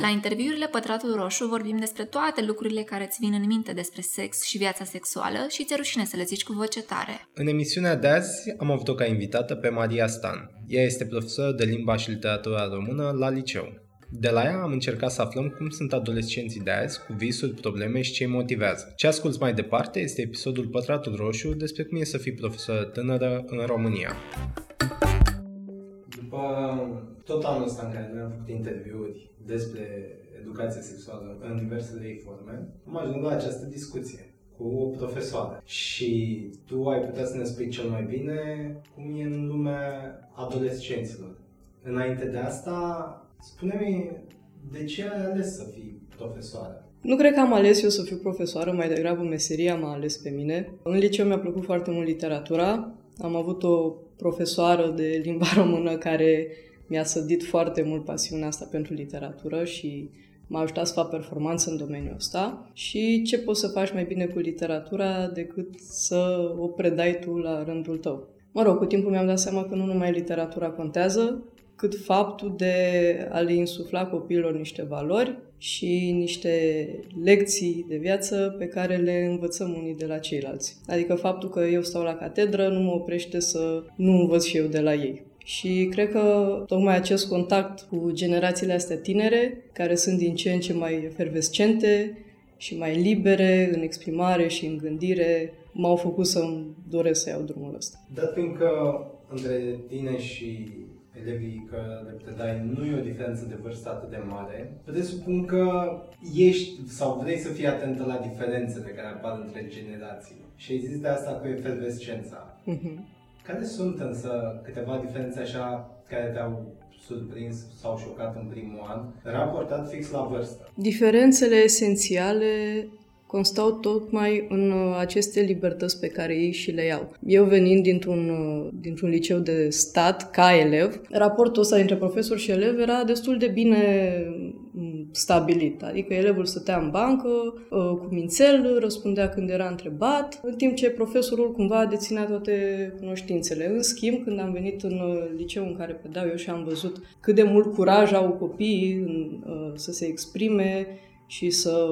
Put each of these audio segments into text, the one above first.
La interviurile Pătratul Roșu vorbim despre toate lucrurile care îți vin în minte despre sex și viața sexuală și ți-e rușine să le zici cu voce tare. În emisiunea de azi am avut-o ca invitată pe Maria Stan. Ea este profesor de limba și literatura română la liceu. De la ea am încercat să aflăm cum sunt adolescenții de azi, cu visuri, probleme și ce îi motivează. Ce asculți mai departe este episodul Pătratul Roșu despre cum e să fii profesor tânără în România. După tot anul ăsta în care noi am făcut interviuri despre educație sexuală în diversele ei forme, am ajuns la această discuție cu o profesoară. Și tu ai putea să ne spui cel mai bine cum e în lumea adolescenților. Înainte de asta, spune-mi de ce ai ales să fii profesoară? Nu cred că am ales eu să fiu profesoară, mai degrabă meseria m-a ales pe mine. În liceu mi-a plăcut foarte mult literatura. Am avut o profesoară de limba română care mi-a sădit foarte mult pasiunea asta pentru literatură și m-a ajutat să fac performanță în domeniul ăsta și ce poți să faci mai bine cu literatura decât să o predai tu la rândul tău. Mă rog, cu timpul mi-am dat seama că nu numai literatura contează, cât faptul de a le insufla copiilor niște valori și niște lecții de viață pe care le învățăm unii de la ceilalți. Adică faptul că eu stau la catedră nu mă oprește să nu învăț și eu de la ei. Și cred că tocmai acest contact cu generațiile astea tinere, care sunt din ce în ce mai efervescente și mai libere în exprimare și în gândire, m-au făcut să-mi doresc să iau drumul ăsta. Dat fiindcă între tine și elevii că le predai nu e o diferență de vârstă atât de mare, presupun că ești sau vrei să fii atentă la diferențele care apar între generații. Și există asta cu efervescența. Mm-hmm. Care sunt însă câteva diferențe așa care te-au surprins sau șocat în primul an, raportat fix la vârstă? Diferențele esențiale constau tocmai în uh, aceste libertăți pe care ei și le iau. Eu venind dintr-un, uh, dintr-un liceu de stat, ca elev, raportul ăsta dintre profesor și elev era destul de bine mm, stabilit. Adică elevul stătea în bancă, uh, cu mințel, răspundea când era întrebat, în timp ce profesorul cumva deținea toate cunoștințele. În schimb, când am venit în liceu în care predau eu și am văzut cât de mult curaj au copiii să se exprime, și să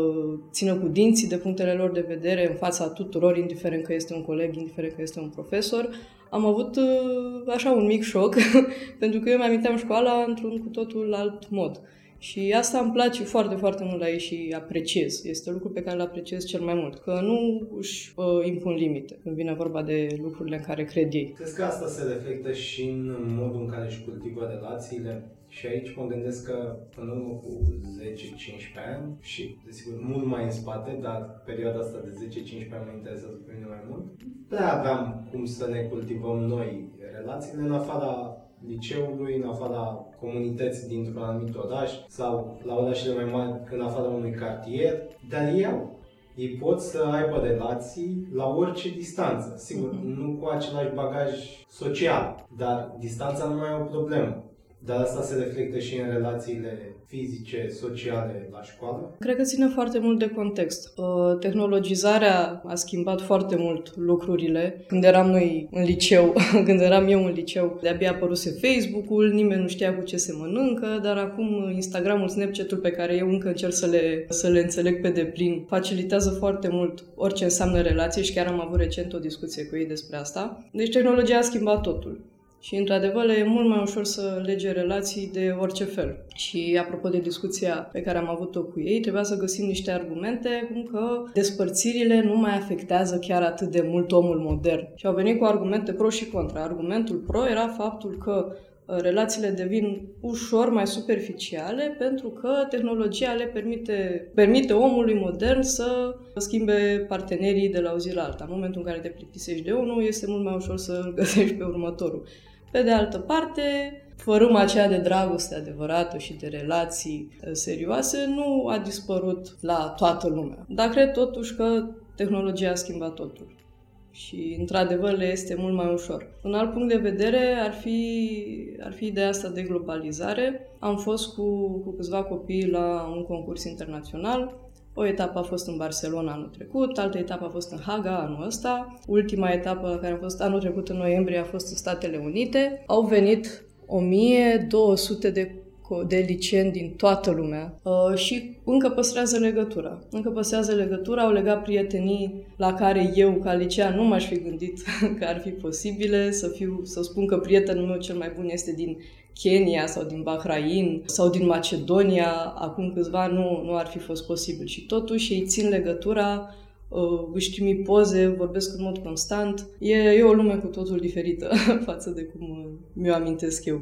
țină cu dinții de punctele lor de vedere în fața tuturor, indiferent că este un coleg, indiferent că este un profesor, am avut uh, așa un mic șoc, pentru că eu mi-aminteam școala într-un cu totul alt mod. Și asta îmi place foarte, foarte mult la ei și apreciez. Este lucru pe care îl apreciez cel mai mult, că nu își uh, impun limite când vine vorba de lucrurile în care cred ei. Crezi că asta se reflectă și în modul în care își cultivă relațiile? Și aici mă gândesc că în urmă cu 10-15 ani și, desigur, mult mai în spate, dar perioada asta de 10-15 ani mă interesează pe mine mai mult, prea aveam cum să ne cultivăm noi relațiile în afara liceului, în afara comunității dintr-un anumit oraș sau la orașele mai mari în afara unui cartier, dar ei Ei pot să aibă relații la orice distanță. Sigur, mhm. nu cu același bagaj social, dar distanța nu mai e o problemă. Dar asta se reflectă și în relațiile fizice, sociale la școală? Cred că ține foarte mult de context. Uh, tehnologizarea a schimbat foarte mult lucrurile. Când eram noi în liceu, când eram eu în liceu, de-abia apăruse Facebook-ul, nimeni nu știa cu ce se mănâncă, dar acum Instagramul, Snapchat-ul pe care eu încă încerc să le, să le înțeleg pe deplin, facilitează foarte mult orice înseamnă relație și chiar am avut recent o discuție cu ei despre asta. Deci tehnologia a schimbat totul. Și, într-adevăr, e mult mai ușor să lege relații de orice fel. Și, apropo de discuția pe care am avut-o cu ei, trebuia să găsim niște argumente cum că despărțirile nu mai afectează chiar atât de mult omul modern. Și au venit cu argumente pro și contra. Argumentul pro era faptul că uh, relațiile devin ușor mai superficiale pentru că tehnologia le permite, permite omului modern să schimbe partenerii de la o zi la alta. În momentul în care te plictisești de unul, este mult mai ușor să îl găsești pe următorul. Pe de altă parte, fărâma aceea de dragoste adevărată și de relații uh, serioase nu a dispărut la toată lumea. Dar cred totuși că tehnologia a schimbat totul. Și, într-adevăr, le este mult mai ușor. Un alt punct de vedere ar fi, ar fi ideea asta de globalizare. Am fost cu, cu câțiva copii la un concurs internațional o etapă a fost în Barcelona anul trecut, altă etapă a fost în Haga anul ăsta, ultima etapă care a fost anul trecut în noiembrie a fost în Statele Unite. Au venit 1200 de de liceeni din toată lumea uh, și încă păstrează legătura. Încă păstrează legătura, au legat prietenii la care eu, ca licean, nu m-aș fi gândit că ar fi posibile să, fiu, să spun că prietenul meu cel mai bun este din Kenya sau din Bahrain sau din Macedonia, acum câțiva nu, nu ar fi fost posibil. Și totuși ei țin legătura, uh, își trimit poze, vorbesc în mod constant. E, e o lume cu totul diferită față de cum mi-o amintesc eu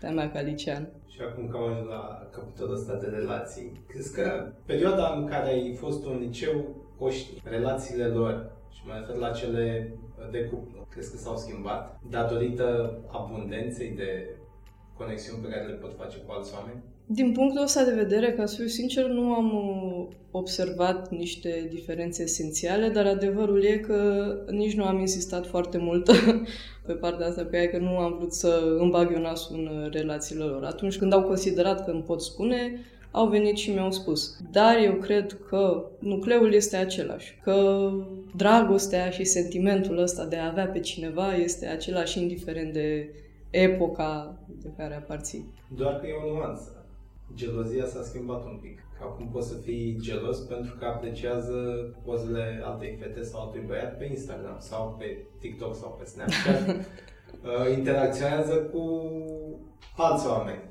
pe a mea ca licean. Și acum că am ajuns la capitolul ăsta de relații, crezi că perioada în care ai fost un liceu, o știi, relațiile lor, și mă refer la cele de cuplu, crezi că s-au schimbat datorită abundenței de conexiuni pe care le pot face cu alți oameni? Din punctul ăsta de vedere, ca să fiu sincer, nu am uh, observat niște diferențe esențiale, dar adevărul e că nici nu am insistat foarte mult pe partea asta pe ea, că nu am vrut să îmi bag eu nasul în relațiile lor. Atunci când au considerat că îmi pot spune, au venit și mi-au spus. Dar eu cred că nucleul este același, că dragostea și sentimentul ăsta de a avea pe cineva este același indiferent de epoca de care aparții. Doar că e o nuanță. Gelozia s-a schimbat un pic. Acum poți să fii gelos pentru că apreciază pozele altei fete sau altui băiat pe Instagram sau pe TikTok sau pe Snapchat. Uh, interacționează cu alți oameni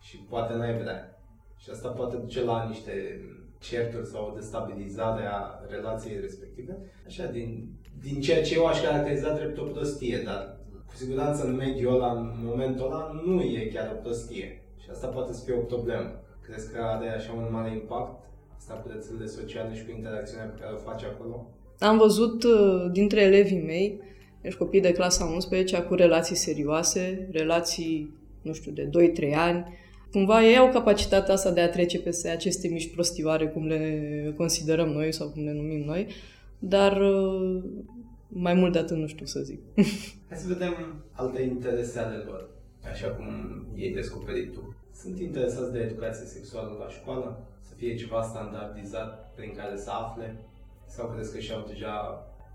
și poate n-ai vrea. Și asta poate duce la niște certuri sau o destabilizare a relației respective. Așa, din, din ceea ce eu aș caracteriza drept o prostie, dar cu siguranță în mediul ăla, în momentul ăla, nu e chiar o prostie. Și asta poate să fie o problemă. Crezi că are așa un mare impact asta cu rețelele sociale și cu interacțiunea pe care o face acolo? Am văzut uh, dintre elevii mei, deci copii de clasa 11, cu relații serioase, relații, nu știu, de 2-3 ani. Cumva ei au capacitatea asta de a trece peste aceste mici prostioare, cum le considerăm noi sau cum le numim noi, dar uh, mai mult de atât nu știu să zic. Hai să vedem alte interese ale lor, așa cum ei descoperit tu. Sunt interesați de educație sexuală la școală? Să fie ceva standardizat prin care să afle? Sau crezi că și-au deja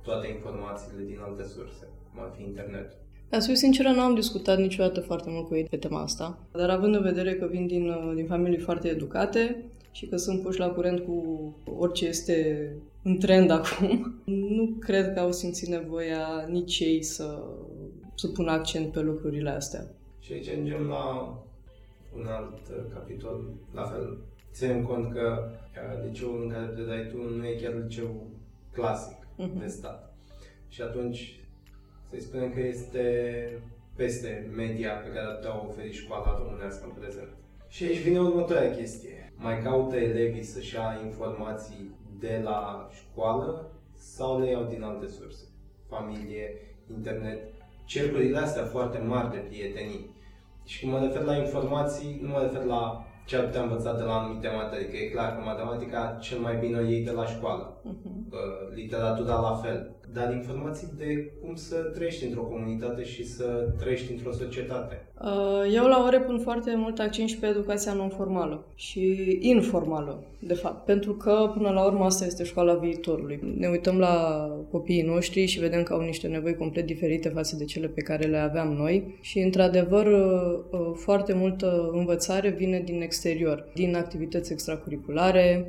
toate informațiile din alte surse, cum ar fi internet? Ca să fiu sinceră, nu am discutat niciodată foarte mult cu ei pe tema asta, dar având în vedere că vin din, din familii foarte educate și că sunt puși la curent cu orice este în trend acum, nu cred că au simțit nevoia nici ei să, să pună accent pe lucrurile astea. Și aici ajungem la un alt uh, capitol, la fel. Ținem cont că uh, liceul în care predai tu nu e chiar liceu clasic uh-huh. de stat. Și atunci să-i spunem că este peste media pe care te-a oferit școala românească în prezent. Și aici vine următoarea chestie. Mai caută elevii să-și ia informații de la școală sau le iau din alte surse? Familie, internet, cercurile astea foarte mari de prietenii. Și când mă refer la informații, nu mă refer la ce ar putea învăța de la anumite materii, că e clar că matematica cel mai bine o iei de la școală, uh-huh. literatura la fel, dar informații de cum să trăiești într-o comunitate și să trăiești într-o societate. Uh, eu la ore pun foarte mult accent și pe educația non-formală și informală, de fapt, pentru că până la urmă asta este școala viitorului. Ne uităm la copiii noștri și vedem că au niște nevoi complet diferite față de cele pe care le aveam noi și, într-adevăr, uh, uh, foarte multă învățare vine din exterior, din activități extracurriculare,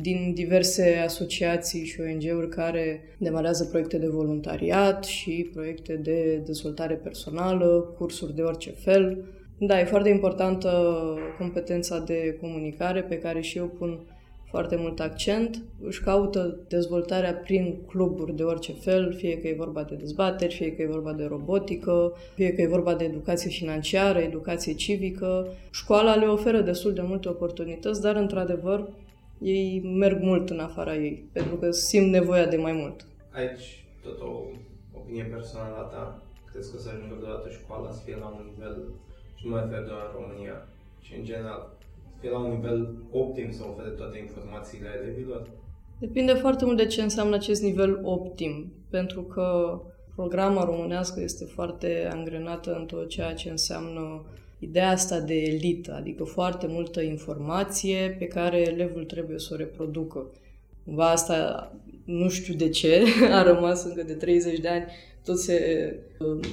din diverse asociații și ONG-uri care demarează proiecte de voluntariat și proiecte de dezvoltare personală, cursuri de orice fel. Da, e foarte importantă competența de comunicare pe care și eu pun foarte mult accent. Își caută dezvoltarea prin cluburi de orice fel, fie că e vorba de dezbateri, fie că e vorba de robotică, fie că e vorba de educație financiară, educație civică. Școala le oferă destul de multe oportunități, dar într-adevăr ei merg mult în afara ei, pentru că simt nevoia de mai mult. Aici, tot o opinie personală a ta, crezi că o să ajungă vreodată școala să fie la un nivel, și nu mă refer doar în România, ci în general, să fie la un nivel optim să ofere toate informațiile elevilor? Depinde foarte mult de ce înseamnă acest nivel optim, pentru că programa românească este foarte angrenată în tot ceea ce înseamnă ideea asta de elită, adică foarte multă informație pe care elevul trebuie să o reproducă. Cumva asta, nu știu de ce, a rămas încă de 30 de ani tot se,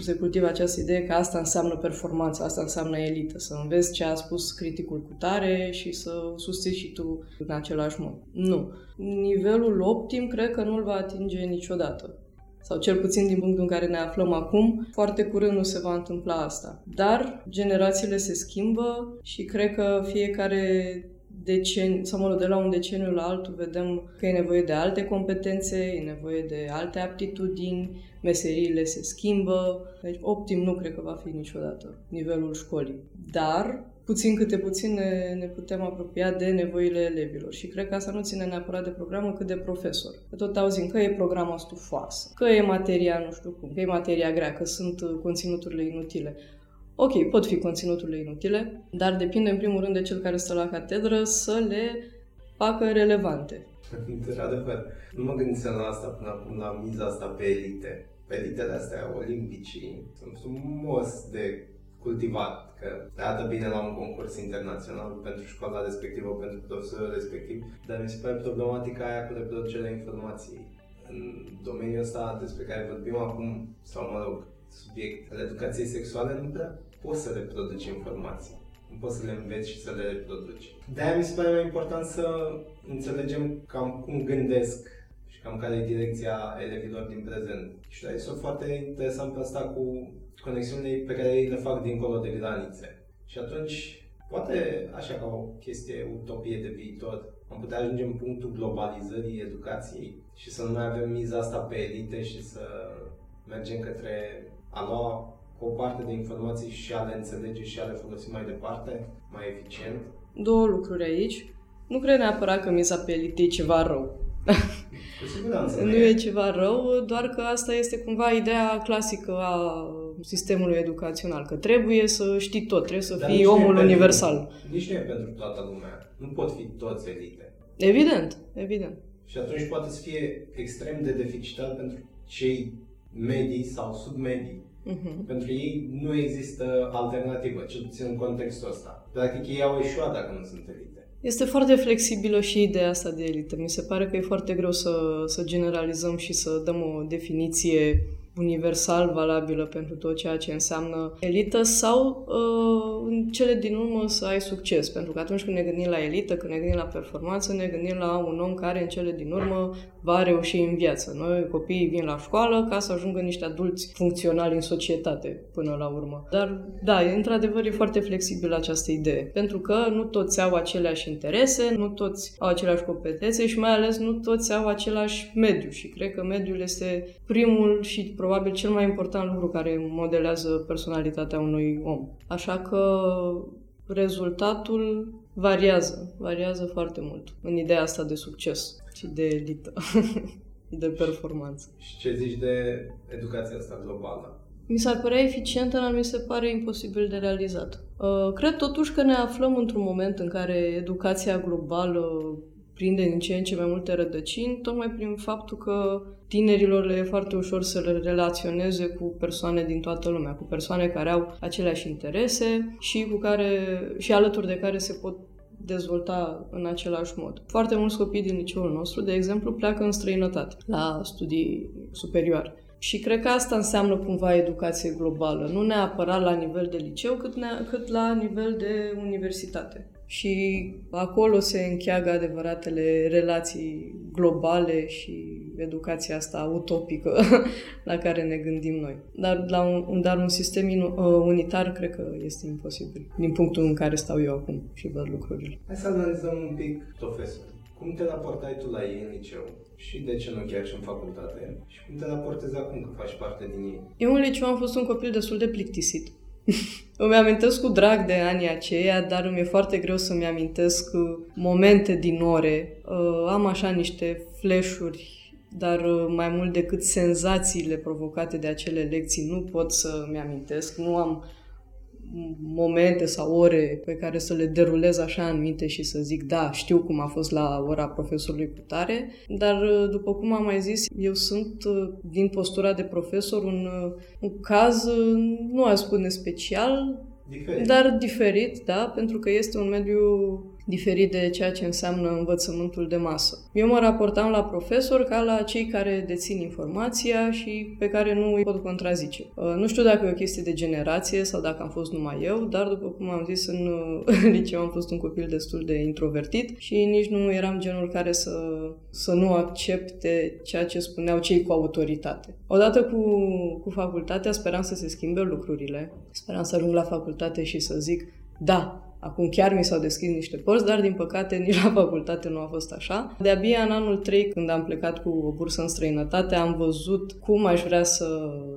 se cultivă această idee că asta înseamnă performanță, asta înseamnă elită, să înveți ce a spus criticul cu tare și să susții și tu în același mod. Nu. Nivelul optim cred că nu-l va atinge niciodată sau cel puțin din punctul în care ne aflăm acum, foarte curând nu se va întâmpla asta. Dar generațiile se schimbă și cred că fiecare deceniu, sau mă rog, de la un deceniu la altul vedem că e nevoie de alte competențe, e nevoie de alte aptitudini, meseriile se schimbă. Deci optim nu cred că va fi niciodată nivelul școlii. Dar puțin câte puțin ne, ne putem apropia de nevoile elevilor. Și cred că asta nu ține neapărat de programă, cât de profesor. Că tot auzim că e programa stufoasă, că e materia nu știu cum, că e materia grea, că sunt conținuturile inutile. Ok, pot fi conținuturile inutile, dar depinde în primul rând de cel care stă la catedră să le facă relevante. Într-adevăr, nu mă gândisem la asta până acum, la miza asta pe elite. Pe elitele astea olimpicii sunt frumos de cultivat, că arată bine la un concurs internațional pentru școala respectivă, pentru profesorul respectiv, dar mi se pare problematica aia cu reproducerea informației. În domeniul ăsta despre care vorbim acum, sau mă rog, subiectele educației sexuale, nu prea poți să reproduci informații. Nu poți să le înveți și să le reproduci. De-aia mi se pare mai important să înțelegem cam cum gândesc și cam care e direcția elevilor din prezent. Și ai sunt foarte interesant pe asta cu conexiunile pe care ei le fac dincolo de granițe. Și atunci, poate așa ca o chestie, utopie de viitor, am putea ajunge în punctul globalizării educației și să nu mai avem miza asta pe elite și să mergem către a lua o parte de informații și a le înțelege și a le folosi mai departe, mai eficient? Două lucruri aici. Nu cred neapărat că miza pe elite e ceva rău. Cu siguranță. nu e ceva rău, doar că asta este cumva ideea clasică a sistemului educațional, că trebuie să știi tot, trebuie să Dar fii omul pentru, universal. Nici nu e pentru toată lumea. Nu pot fi toți elite. Evident, evident. Și atunci poate să fie extrem de deficitar pentru cei medii sau submedii. Uh-huh. Pentru ei nu există alternativă, cel puțin în contextul ăsta. Practic ei au eșuat dacă nu sunt elite. Este foarte flexibilă și ideea asta de elită. Mi se pare că e foarte greu să, să generalizăm și să dăm o definiție universal valabilă pentru tot ceea ce înseamnă elită sau uh, în cele din urmă să ai succes. Pentru că atunci când ne gândim la elită, când ne gândim la performanță, ne gândim la un om care în cele din urmă va reuși în viață. Noi, copiii, vin la școală ca să ajungă niște adulți funcționali în societate până la urmă. Dar, da, într-adevăr e foarte flexibilă această idee. Pentru că nu toți au aceleași interese, nu toți au aceleași competențe și mai ales nu toți au același mediu. Și cred că mediul este primul și probabil cel mai important lucru care modelează personalitatea unui om. Așa că rezultatul variază, variază foarte mult în ideea asta de succes și de elită, de performanță. Și ce zici de educația asta globală? Mi s-ar părea eficientă, dar mi se pare imposibil de realizat. Uh, cred totuși că ne aflăm într-un moment în care educația globală prinde din ce în ce mai multe rădăcini, tocmai prin faptul că tinerilor le e foarte ușor să le relaționeze cu persoane din toată lumea, cu persoane care au aceleași interese și cu care și alături de care se pot dezvolta în același mod. Foarte mulți copii din liceul nostru, de exemplu, pleacă în străinătate, la studii superioare. Și cred că asta înseamnă cumva educație globală, nu neapărat la nivel de liceu, cât, ne- cât la nivel de universitate și acolo se încheagă adevăratele relații globale și educația asta utopică la care ne gândim noi. Dar, la un, dar un sistem uh, unitar cred că este imposibil, din punctul în care stau eu acum și văd lucrurile. Hai să analizăm un pic profesor. Cum te raportai tu la ei în liceu? Și de ce nu chiar și în facultate? Și cum te raportezi acum că faci parte din ei? Eu în liceu am fost un copil destul de plictisit îmi amintesc cu drag de anii aceia, dar îmi e foarte greu să-mi amintesc uh, momente din ore. Uh, am așa niște flashuri, dar uh, mai mult decât senzațiile provocate de acele lecții nu pot să-mi amintesc. Nu am momente sau ore pe care să le derulez așa în minte și să zic da, știu cum a fost la ora profesorului cu tare, dar după cum am mai zis, eu sunt din postura de profesor un, un caz, nu aș spune special, Diferit. Dar diferit, da, pentru că este un mediu diferit de ceea ce înseamnă învățământul de masă. Eu mă raportam la profesor ca la cei care dețin informația și pe care nu îi pot contrazice. Uh, nu știu dacă e o chestie de generație sau dacă am fost numai eu, dar după cum am zis, în, în liceu am fost un copil destul de introvertit și nici nu eram genul care să, să nu accepte ceea ce spuneau cei cu autoritate. Odată cu, cu facultatea speram să se schimbe lucrurile, speram să ajung la facultate și să zic da, Acum chiar mi s-au deschis niște porți, dar din păcate nici la facultate nu a fost așa. De-abia în anul 3, când am plecat cu o bursă în străinătate, am văzut cum aș vrea să,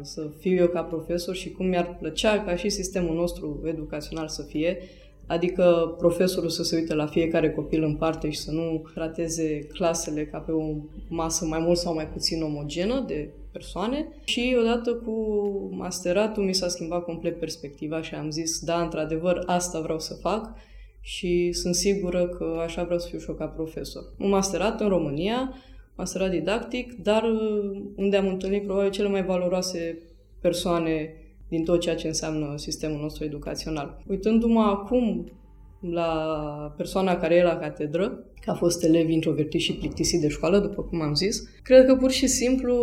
să fiu eu ca profesor și cum mi-ar plăcea ca și sistemul nostru educațional să fie. Adică profesorul să se uite la fiecare copil în parte și să nu trateze clasele ca pe o masă mai mult sau mai puțin omogenă de persoane și odată cu masteratul mi s-a schimbat complet perspectiva și am zis, da, într-adevăr, asta vreau să fac și sunt sigură că așa vreau să fiu și eu ca profesor. Un masterat în România, masterat didactic, dar uh, unde am întâlnit probabil cele mai valoroase persoane din tot ceea ce înseamnă sistemul nostru educațional. Uitându-mă acum la persoana care e la catedră, că a fost elev introvertit și plictisit de școală, după cum am zis. Cred că pur și simplu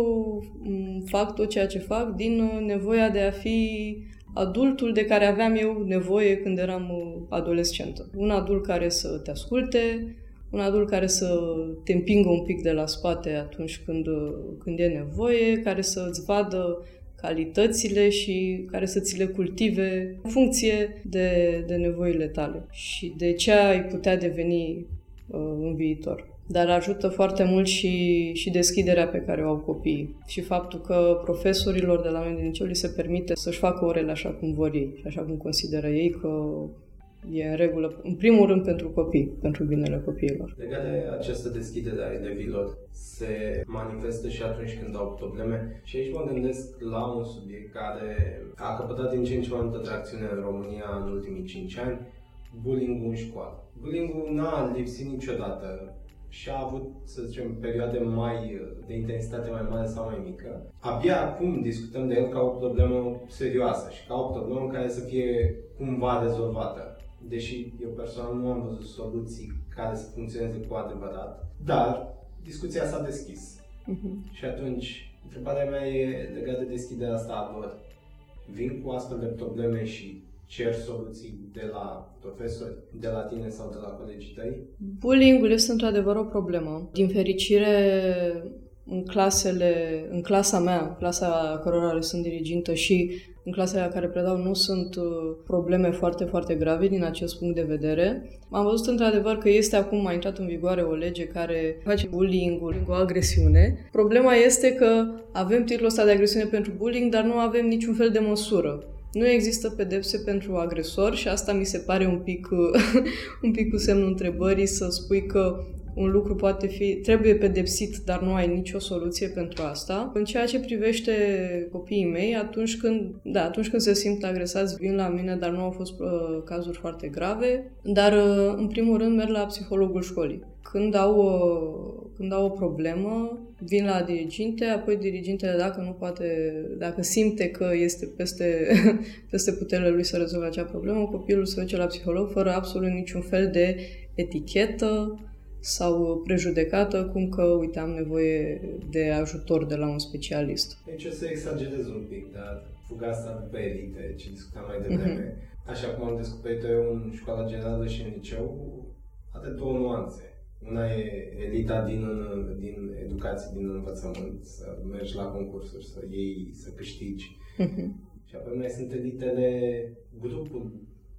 fac tot ceea ce fac din uh, nevoia de a fi adultul de care aveam eu nevoie când eram uh, adolescentă. Un adult care să te asculte, un adult care să te împingă un pic de la spate atunci când, uh, când e nevoie, care să îți vadă calitățile și care să ți le cultive în funcție de, de nevoile tale și de ce ai putea deveni uh, în viitor. Dar ajută foarte mult și, și deschiderea pe care o au copiii și faptul că profesorilor de la mine din liceu li se permite să-și facă orele așa cum vor ei și așa cum consideră ei că e în regulă, în primul rând pentru copii, pentru binele copiilor. Legat de această deschidere a elevilor, se manifestă și atunci când au probleme și aici mă gândesc la un subiect care a căpătat din ce în ce mai multă tracțiune în România în ultimii 5 ani, bullying în școală. Bullying-ul n-a lipsit niciodată și a avut, să zicem, perioade mai de intensitate mai mare sau mai mică. Abia acum discutăm de el ca o problemă serioasă și ca o problemă care să fie cumva rezolvată deși eu personal nu am văzut soluții care să funcționeze cu adevărat, dar discuția s-a deschis. Uh-huh. Și atunci, întrebarea mea e legată de deschiderea asta a lor. Vin cu astfel de probleme și cer soluții de la profesori, de la tine sau de la colegii tăi? Bullying-ul este într-adevăr o problemă. Din fericire, în clasele, în clasa mea, clasa cărora le sunt dirigintă și în clasele la care predau nu sunt uh, probleme foarte, foarte grave din acest punct de vedere. Am văzut într-adevăr că este acum, a intrat în vigoare o lege care face bullying-ul o agresiune. Problema este că avem titlul ăsta de agresiune pentru bullying, dar nu avem niciun fel de măsură. Nu există pedepse pentru agresor și asta mi se pare un pic, un pic cu semnul întrebării să spui că un lucru poate fi, trebuie pedepsit, dar nu ai nicio soluție pentru asta. În ceea ce privește copiii mei, atunci când, da, atunci când se simt agresați, vin la mine, dar nu au fost uh, cazuri foarte grave, dar uh, în primul rând merg la psihologul școlii. Când au, uh, când au o problemă, vin la diriginte, apoi dirigintele, dacă nu poate, dacă simte că este peste, peste puterea lui să rezolve acea problemă, copilul se duce la psiholog fără absolut niciun fel de etichetă, sau prejudecată, cum că, uite, am nevoie de ajutor de la un specialist. Deci o să exagerez un pic, dar fuga asta după elite, ce discutam mai devreme, mm-hmm. așa cum am descoperit eu în școala generală și în liceu, are două nuanțe. Una e elita din, din educație, din învățământ, să mergi la concursuri, să iei, să câștigi. Mm-hmm. Și apoi mai sunt elitele, grupul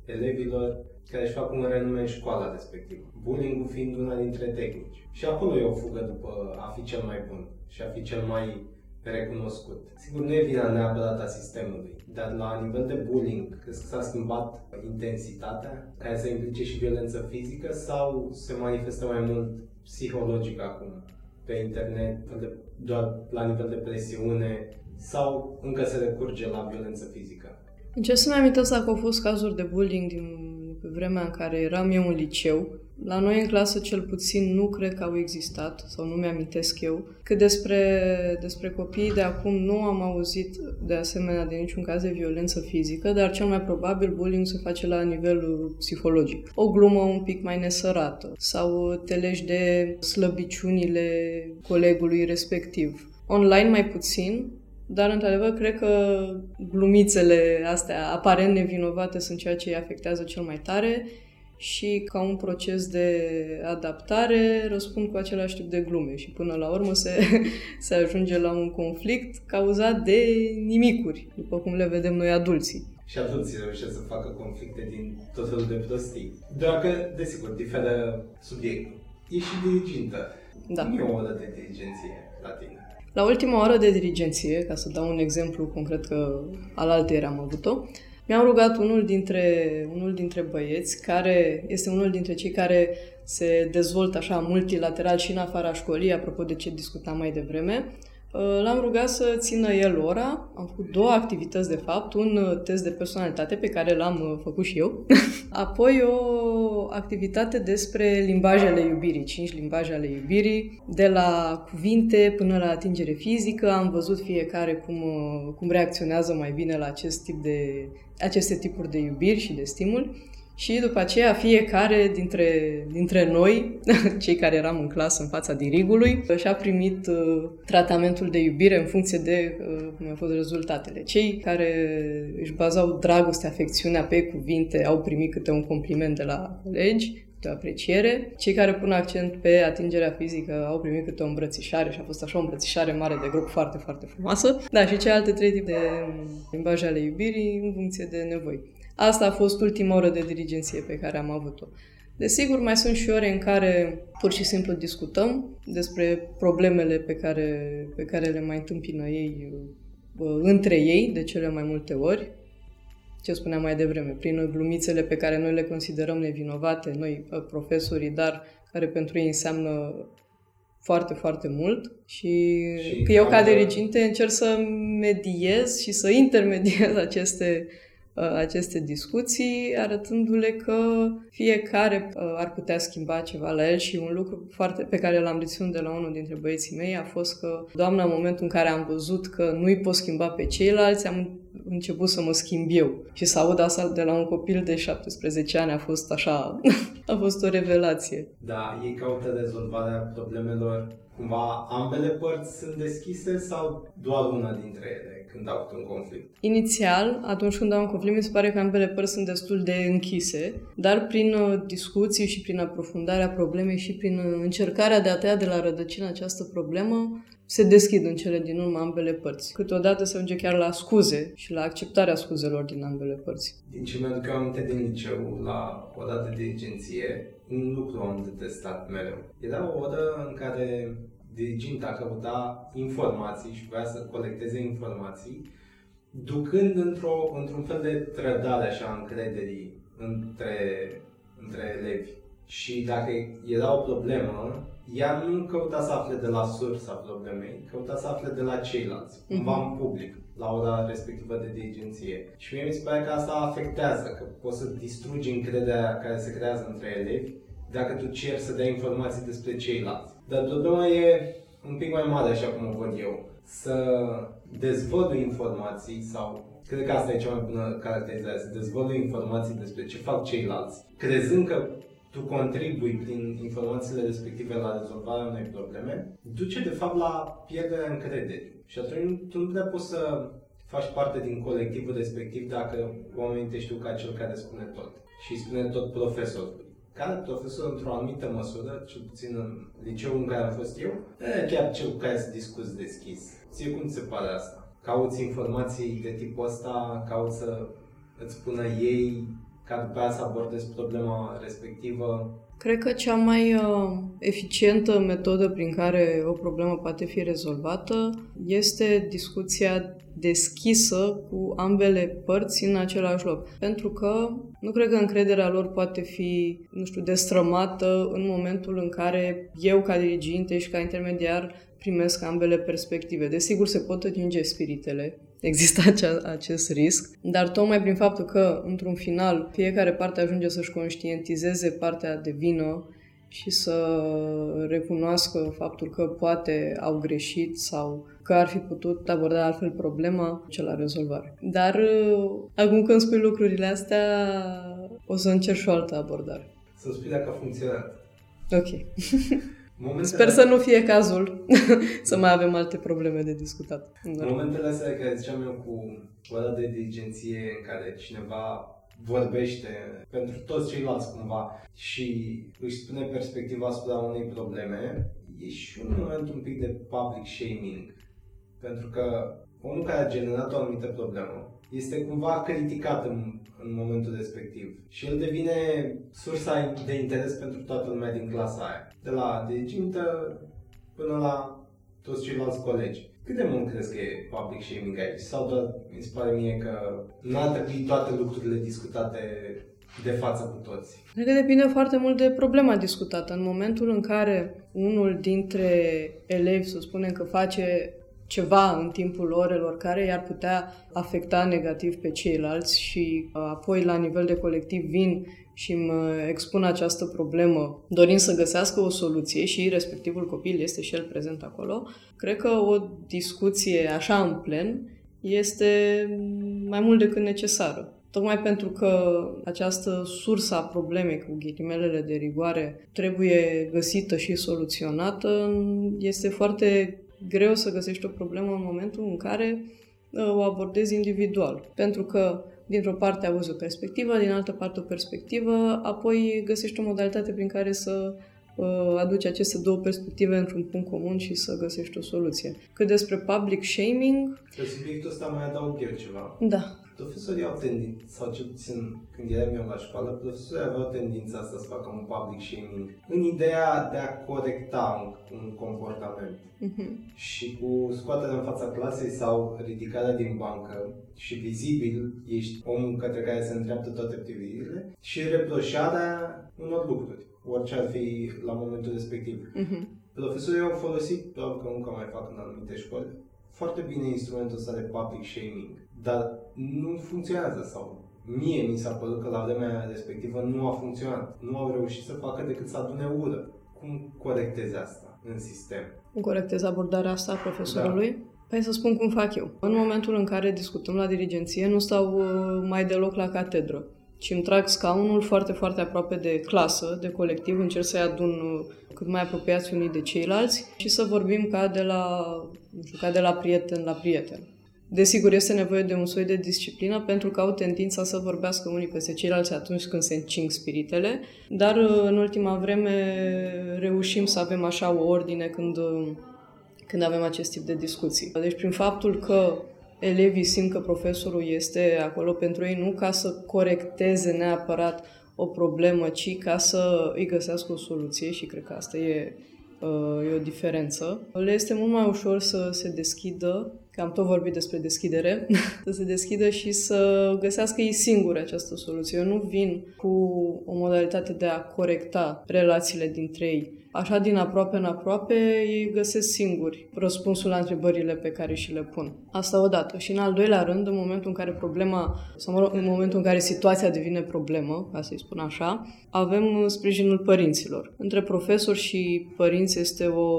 elevilor care își fac un renume în școala respectivă. Bullying-ul fiind una dintre tehnici. Și acolo e o fugă după a fi cel mai bun și a fi cel mai recunoscut. Sigur, nu e vina neapărat a sistemului, dar la nivel de bullying, crezi că s-a schimbat intensitatea care să implice și violență fizică sau se manifestă mai mult psihologic acum? Pe internet, doar la nivel de presiune sau încă se recurge la violență fizică? Încerc să-mi amintesc dacă au fost cazuri de bullying din pe vremea în care eram eu în liceu, La noi în clasă cel puțin nu cred că au existat, sau nu mi-amintesc eu, că despre, despre copiii de acum nu am auzit de asemenea de niciun caz de violență fizică, dar cel mai probabil bullying se face la nivelul psihologic. O glumă un pic mai nesărată sau te legi de slăbiciunile colegului respectiv. Online mai puțin, dar, într-adevăr, cred că glumițele astea aparent nevinovate sunt ceea ce îi afectează cel mai tare și ca un proces de adaptare răspund cu același tip de glume și până la urmă se, se ajunge la un conflict cauzat de nimicuri, după cum le vedem noi adulții. Și adulții reușesc să facă conflicte din tot felul de prostii. Doar că, desigur, diferă subiectul. Ești și dirigintă. Da. Nu e o oră de dirigenție la tine. La ultima oră de dirigenție, ca să dau un exemplu concret că al altei am avut-o, mi-am rugat unul dintre, unul dintre băieți, care este unul dintre cei care se dezvoltă așa multilateral și în afara școlii, apropo de ce discutam mai devreme, Uh, l-am rugat să țină el ora. Am făcut două activități, de fapt. Un uh, test de personalitate pe care l-am uh, făcut și eu. Apoi o activitate despre limbajele iubirii, cinci limbaje ale iubirii, de la cuvinte până la atingere fizică. Am văzut fiecare cum, cum reacționează mai bine la acest tip de, aceste tipuri de iubiri și de stimuli. Și după aceea fiecare dintre, dintre noi, cei care eram în clasă în fața dirigului, și-a primit uh, tratamentul de iubire în funcție de uh, cum au fost rezultatele. Cei care își bazau dragostea, afecțiunea pe cuvinte au primit câte un compliment de la colegi, de apreciere. Cei care pun accent pe atingerea fizică au primit câte o îmbrățișare și a fost așa o îmbrățișare mare de grup foarte, foarte frumoasă. Da, și celelalte trei tipuri de limbaje ale iubirii în funcție de nevoi. Asta a fost ultima oră de dirigenție pe care am avut-o. Desigur, mai sunt și ore în care pur și simplu discutăm despre problemele pe care, pe care le mai întâmpină ei între ei, de cele mai multe ori. Ce spuneam mai devreme, prin glumițele pe care noi le considerăm nevinovate, noi profesorii, dar care pentru ei înseamnă foarte, foarte mult și, și că eu ca diriginte încerc să mediez și să intermediez aceste Uh, aceste discuții, arătându-le că fiecare uh, ar putea schimba ceva la el și un lucru foarte pe care l-am reținut de la unul dintre băieții mei a fost că, doamna, în momentul în care am văzut că nu-i pot schimba pe ceilalți, am început să mă schimb eu. Și să aud asta de la un copil de 17 ani a fost așa, a fost o revelație. Da, ei caută rezolvarea problemelor cumva ambele părți sunt deschise sau doar una dintre ele? Când au un conflict? Inițial, atunci când au un conflict, mi se pare că ambele părți sunt destul de închise, dar prin uh, discuții și prin aprofundarea problemei și prin uh, încercarea de a tăia de la rădăcină această problemă, se deschid în cele din urmă ambele părți. Câteodată se ajunge chiar la scuze și la acceptarea scuzelor din ambele părți. Din ce mi-aduc aminte din liceu, la o dată de agenție, un lucru am detestat mereu. Era o oră în care diriginta căuta informații și voia să colecteze informații, ducând într-o, într-un fel de trădare așa încrederii între, între elevi. Și dacă era o problemă, ea nu căuta să afle de la sursa problemei, căuta să afle de la ceilalți, mm-hmm. cumva în public, la ora respectivă de dirigenție. Și mie mi se pare că asta afectează, că poți să distrugi încrederea care se creează între elevi dacă tu ceri să dai informații despre ceilalți. Dar problema e un pic mai mare, așa cum o văd eu. Să dezvălui informații sau Cred că asta e cea mai bună caracterizare, să dezvălui informații despre ce fac ceilalți, crezând că tu contribui prin informațiile respective la rezolvarea unei probleme, duce de fapt la pierderea încrederii. Și atunci tu nu prea poți să faci parte din colectivul respectiv dacă oamenii te știu ca cel care spune tot. Și spune tot profesorul care profesor într-o anumită măsură, cel puțin în liceul în care am fost eu, e chiar cel cu care să discuți deschis. Ție cum ți se pare asta? Cauți informații de tipul ăsta, cauți să îți spună ei ca după aia să abordezi problema respectivă? Cred că cea mai uh, eficientă metodă prin care o problemă poate fi rezolvată este discuția deschisă cu ambele părți în același loc. Pentru că nu cred că încrederea lor poate fi, nu știu, destrămată în momentul în care eu, ca diriginte și ca intermediar, primesc ambele perspective. Desigur, se pot atinge spiritele există acea, acest risc, dar tocmai prin faptul că, într-un final, fiecare parte ajunge să-și conștientizeze partea de vină și să recunoască faptul că poate au greșit sau că ar fi putut aborda altfel problema, ce la rezolvare. Dar uh, acum când spui lucrurile astea, o să încerc și o altă abordare. Să spui dacă a funcționat. Ok. Momentele... Sper să nu fie cazul să mai avem alte probleme de discutat. Momentele astea care ziceam eu cu ăla de diligenție în care cineva vorbește pentru toți ceilalți cumva și își spune perspectiva asupra unei probleme, e și un moment un pic de public shaming. Pentru că omul care a generat o anumită problemă este cumva criticat în, în momentul respectiv și el devine sursa de interes pentru toată lumea din clasa aia. De la dirigintă până la toți ceilalți colegi. Cât de mult crezi că e public shaming aici? Sau doar mi se pare mie că n-ar trebui toate lucrurile discutate de față cu toți? Cred că depinde foarte mult de problema discutată. În momentul în care unul dintre elevi, să spunem că face ceva în timpul orelor care i-ar putea afecta negativ pe ceilalți și uh, apoi la nivel de colectiv vin și îmi expun această problemă dorind să găsească o soluție și respectivul copil este și el prezent acolo, cred că o discuție așa în plen este mai mult decât necesară. Tocmai pentru că această sursă a problemei, cu ghitimelele de rigoare, trebuie găsită și soluționată, este foarte greu să găsești o problemă în momentul în care uh, o abordezi individual. Pentru că dintr-o parte auzi o perspectivă, din altă parte o perspectivă, apoi găsești o modalitate prin care să uh, aduci aceste două perspective într-un punct comun și să găsești o soluție. Cât despre public shaming... Pe subiectul ăsta mai adaug eu ceva. Da. Profesorii au tendință, sau cel puțin când eram eu la școală, profesorii aveau tendința asta să facă un public shaming în ideea de a corecta un, un comportament. Uh-huh. Și cu scoaterea în fața clasei sau ridicarea din bancă și vizibil ești omul către care se îndreaptă toate privirile și reproșarea unor lucruri, orice ar fi la momentul respectiv. Uh-huh. Profesorii au folosit, probabil că încă mai fac în anumite școli, foarte bine instrumentul ăsta de public shaming, dar nu funcționează sau mie mi s-a părut că la vremea respectivă nu a funcționat. Nu au reușit să facă decât să adune ură. Cum corectezi asta în sistem? Cum corectezi abordarea asta a profesorului? Da. Păi să spun cum fac eu. În momentul în care discutăm la dirigenție, nu stau uh, mai deloc la catedră, ci îmi trag scaunul foarte, foarte aproape de clasă, de colectiv, încerc să-i adun uh, cât mai apropiați unii de ceilalți și să vorbim ca de la, nu știu, ca de la prieten la prieten. Desigur, este nevoie de un soi de disciplină pentru că au tendința să vorbească unii peste ceilalți atunci când se încing spiritele, dar în ultima vreme reușim să avem așa o ordine când, când avem acest tip de discuții. Deci prin faptul că elevii simt că profesorul este acolo pentru ei nu ca să corecteze neapărat o problemă, ci ca să îi găsească o soluție și cred că asta e, uh, e o diferență. Le este mult mai ușor să se deschidă că am tot vorbit despre deschidere, să se deschidă și să găsească ei singuri această soluție. Eu nu vin cu o modalitate de a corecta relațiile dintre ei. Așa, din aproape în aproape, ei găsesc singuri răspunsul la întrebările pe care și le pun. Asta odată. Și în al doilea rând, în momentul în care problema, sau mă rog, în momentul în care situația devine problemă, ca să-i spun așa, avem sprijinul părinților. Între profesor și părinți este o,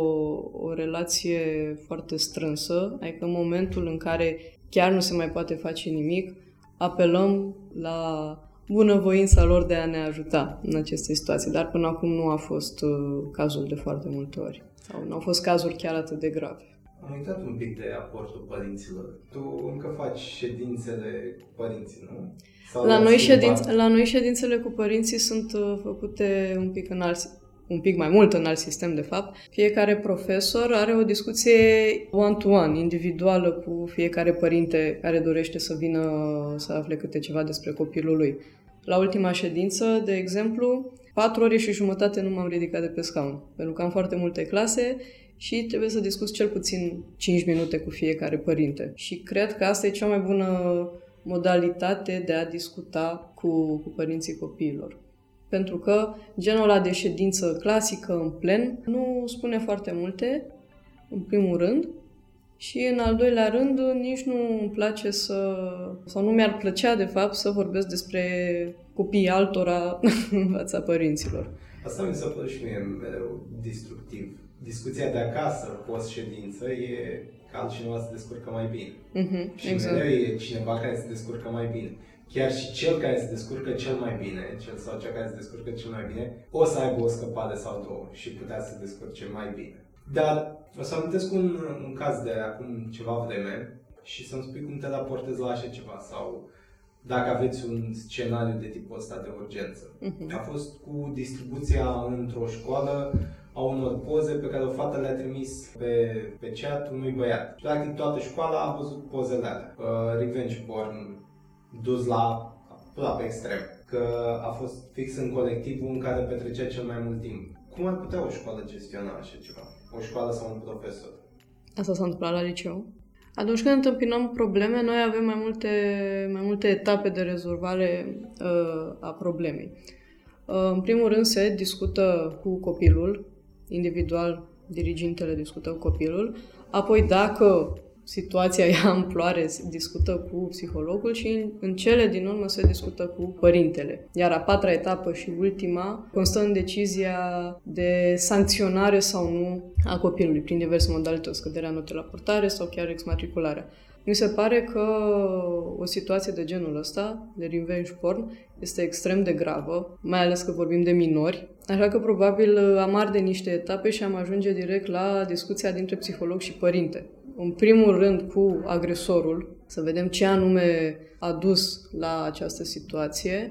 o relație foarte strânsă, adică în momentul în care chiar nu se mai poate face nimic, apelăm la bunăvoința lor de a ne ajuta în aceste situații, dar până acum nu a fost uh, cazul de foarte multe ori. Sau nu au fost cazuri chiar atât de grave. Am uitat un pic de aportul părinților. Tu încă faci ședințele cu părinții, nu? Sau la noi, ședinț- la noi ședințele cu părinții sunt uh, făcute un pic în alt, un pic mai mult în alt sistem, de fapt. Fiecare profesor are o discuție one-to-one, individuală, cu fiecare părinte care dorește să vină să afle câte ceva despre copilul lui. La ultima ședință, de exemplu, patru ore și jumătate nu m-am ridicat de pe scaun, pentru că am foarte multe clase și trebuie să discut cel puțin 5 minute cu fiecare părinte. Și cred că asta e cea mai bună modalitate de a discuta cu, cu părinții copiilor. Pentru că genul ăla de ședință clasică în plen nu spune foarte multe, în primul rând, Și în al doilea rând, nici nu îmi place să, sau nu mi-ar plăcea de fapt să vorbesc despre copiii altora în fața părinților. Asta mi se pare și mie mereu destructiv. Discuția de acasă, post-ședință, e că altcineva se descurcă mai bine. Mm-hmm, și exact. mereu e cineva care se descurcă mai bine. Chiar și cel care se descurcă cel mai bine, cel sau cea care se descurcă cel mai bine, o să aibă o scăpare sau două și putea să se descurce mai bine. Dar o să amintesc un, un caz de acum ceva vreme și să-mi spui cum te raportezi la așa ceva sau dacă aveți un scenariu de tipul ăsta de urgență. Mhm. A fost cu distribuția într-o școală a unor poze pe care o fată le-a trimis pe, pe chat unui băiat. Practic toată școala a văzut pozele alea. Uh, revenge porn dus la aproape extrem. Că a fost fix în colectivul în care petrecea cel mai mult timp. Cum ar putea o școală gestiona așa ceva? O școală sau un profesor? Asta s-a întâmplat la liceu. Atunci când întâmpinăm probleme, noi avem mai multe, mai multe etape de rezolvare uh, a problemei. Uh, în primul rând se discută cu copilul, individual, dirigintele discută cu copilul, apoi dacă situația ia amploare, se discută cu psihologul și în, în cele din urmă se discută cu părintele. Iar a patra etapă și ultima constă în decizia de sancționare sau nu a copilului prin diverse modalități, scăderea notei la portare sau chiar exmatricularea. Mi se pare că o situație de genul ăsta, de revenge porn, este extrem de gravă, mai ales că vorbim de minori, așa că probabil am arde niște etape și am ajunge direct la discuția dintre psiholog și părinte. În primul rând cu agresorul, să vedem ce anume a dus la această situație,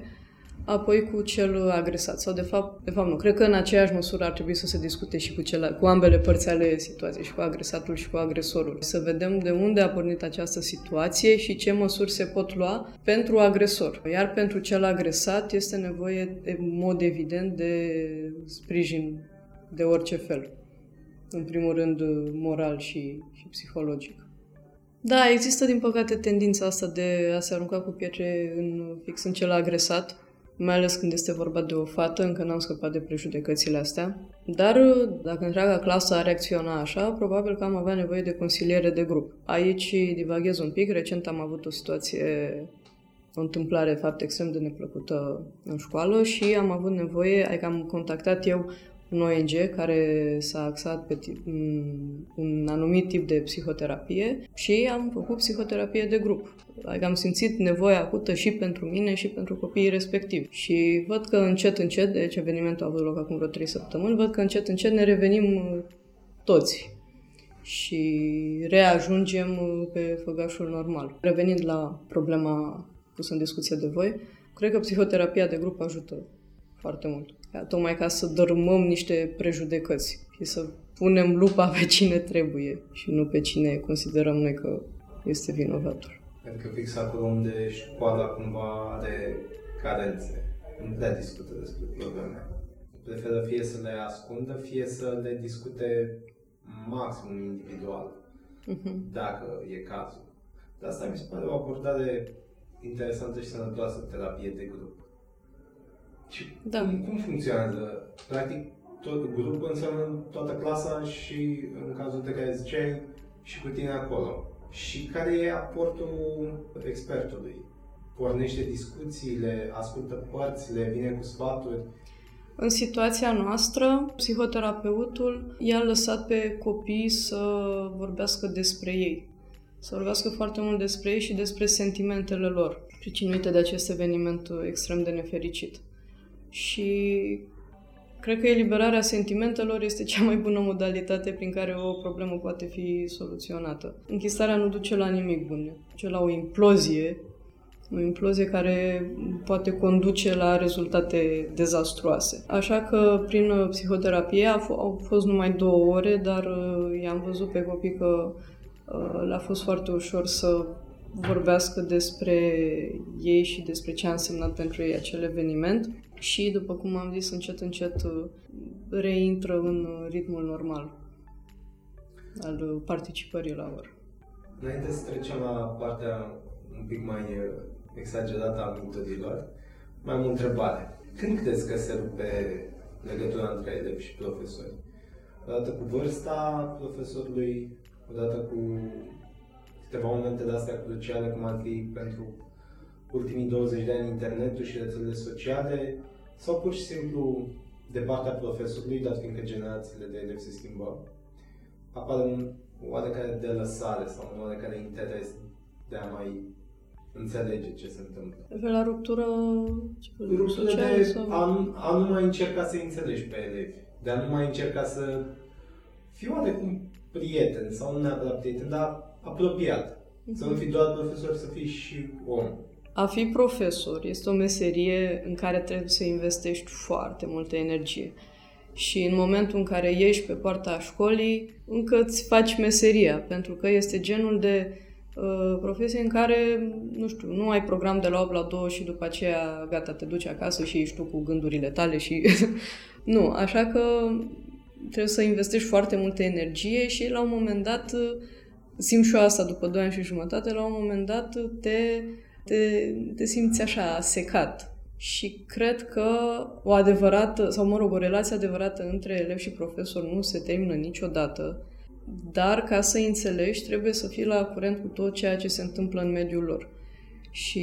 apoi cu cel agresat. Sau de fapt, de fapt nu, cred că în aceeași măsură ar trebui să se discute și cu, cel, cu ambele părți ale situației, și cu agresatul și cu agresorul. Să vedem de unde a pornit această situație și ce măsuri se pot lua pentru agresor. Iar pentru cel agresat este nevoie, în mod evident, de sprijin de orice fel. În primul rând, moral și, și psihologic. Da, există din păcate tendința asta de a se arunca cu pietre în, fix în cel agresat, mai ales când este vorba de o fată, încă n-am scăpat de prejudecățile astea. Dar dacă întreaga clasă ar reacționa așa, probabil că am avea nevoie de consiliere de grup. Aici divaghez un pic, recent am avut o situație, o întâmplare, de fapt, extrem de neplăcută în școală și am avut nevoie, adică am contactat eu un ONG care s-a axat pe tip, un anumit tip de psihoterapie și am făcut psihoterapie de grup. Adică am simțit nevoia acută și pentru mine și pentru copiii respectivi. Și văd că încet, încet, deci evenimentul a avut loc acum vreo 3 săptămâni, văd că încet, încet ne revenim toți și reajungem pe făgașul normal. Revenind la problema pusă în discuție de voi, cred că psihoterapia de grup ajută foarte mult. Tocmai ca să dărâmăm niște prejudecăți și să punem lupa pe cine trebuie și nu pe cine considerăm noi că este vinovatul. Adică fix acolo unde școala cumva are carențe, nu prea discută despre probleme. Preferă fie să le ascundă, fie să le discute maxim individual, uh-huh. dacă e cazul. De asta mi se pare o abordare interesantă și sănătoasă terapie de grup. Și da. cum, cum funcționează? Practic, tot grupul înseamnă toată clasa și, în cazul de care ziceai, și cu tine acolo. Și care e aportul expertului? Pornește discuțiile, ascultă părțile, vine cu sfaturi? În situația noastră, psihoterapeutul i-a lăsat pe copii să vorbească despre ei. Să vorbească foarte mult despre ei și despre sentimentele lor, pricinuite de acest eveniment extrem de nefericit. Și cred că eliberarea sentimentelor este cea mai bună modalitate prin care o problemă poate fi soluționată. Închisarea nu duce la nimic bun, duce la o implozie, o implozie care poate conduce la rezultate dezastruoase. Așa că prin psihoterapie au fost numai două ore, dar uh, i-am văzut pe copii că uh, le-a fost foarte ușor să vorbească despre ei și despre ce a însemnat pentru ei acel eveniment și, după cum am zis, încet, încet uh, reintră în ritmul normal al participării la oră. Înainte să trecem la partea un pic mai uh, exagerată a mintărilor, mai am o întrebare. Când crezi că se rupe legătura între elevi și profesori? Odată cu vârsta profesorului odată cu câteva momente de astea cruciale, cum ar fi pentru ultimii 20 de ani internetul și rețelele sociale, sau pur și simplu de partea profesorului, dat fiindcă generațiile de elevi se schimbă, apare un oarecare de lăsare sau un oarecare interes de a mai înțelege ce se întâmplă. La ruptură Ruptură de sau... a, nu, a nu mai încerca să înțelegi pe elevi, de a nu mai încerca să fii oarecum prieten sau nu neapărat prieten, dar apropiat. Uh-huh. Să nu fii doar profesor, să fii și om. A fi profesor este o meserie în care trebuie să investești foarte multă energie. Și în momentul în care ieși pe poarta școlii, încă îți faci meseria, pentru că este genul de uh, profesie în care, nu știu, nu ai program de la 8 la 2 și după aceea, gata, te duci acasă și ești tu cu gândurile tale și... nu, așa că trebuie să investești foarte multă energie și la un moment dat, simt și eu asta după 2 ani și jumătate, la un moment dat te te, te simți așa secat. Și cred că o adevărată, sau mă rog, o relație adevărată între elev și profesor nu se termină niciodată, dar ca să înțelegi trebuie să fii la curent cu tot ceea ce se întâmplă în mediul lor. Și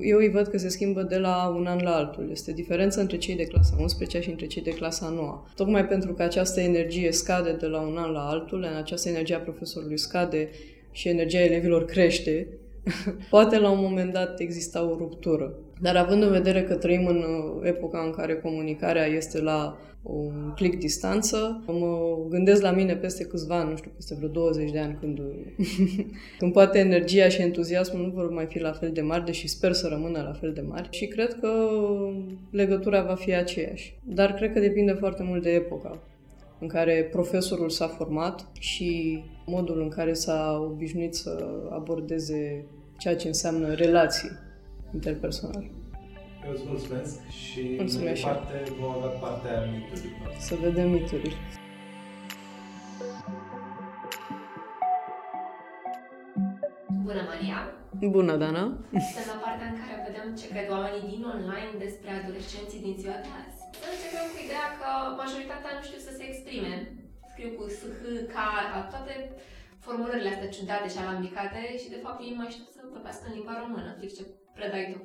eu îi văd că se schimbă de la un an la altul. Este diferența între cei de clasa 11 și între cei de clasa 9. Tocmai pentru că această energie scade de la un an la altul, în această energie a profesorului scade și energia elevilor crește, Poate la un moment dat exista o ruptură. Dar având în vedere că trăim în uh, epoca în care comunicarea este la un clic distanță, mă gândesc la mine peste câțiva ani, nu știu, peste vreo 20 de ani, când, când poate energia și entuziasmul nu vor mai fi la fel de mari, deși sper să rămână la fel de mari. Și cred că legătura va fi aceeași. Dar cred că depinde foarte mult de epoca în care profesorul s-a format și modul în care s-a obișnuit să abordeze ceea ce înseamnă relații interpersonale. Eu îți mulțumesc și mulțumesc mai departe vom avea partea miturilor. Să vedem miturile. Bună, Maria! Bună, Dana! Suntem la partea în care vedem ce cred oamenii din online despre adolescenții din ziua de azi. Să începem cu ideea că majoritatea nu știu să se exprime. Scriu cu SH, K, toate formulările astea ciudate și alambicate și de fapt ei mai știu să vorbească în limba română, fix ce predai tu.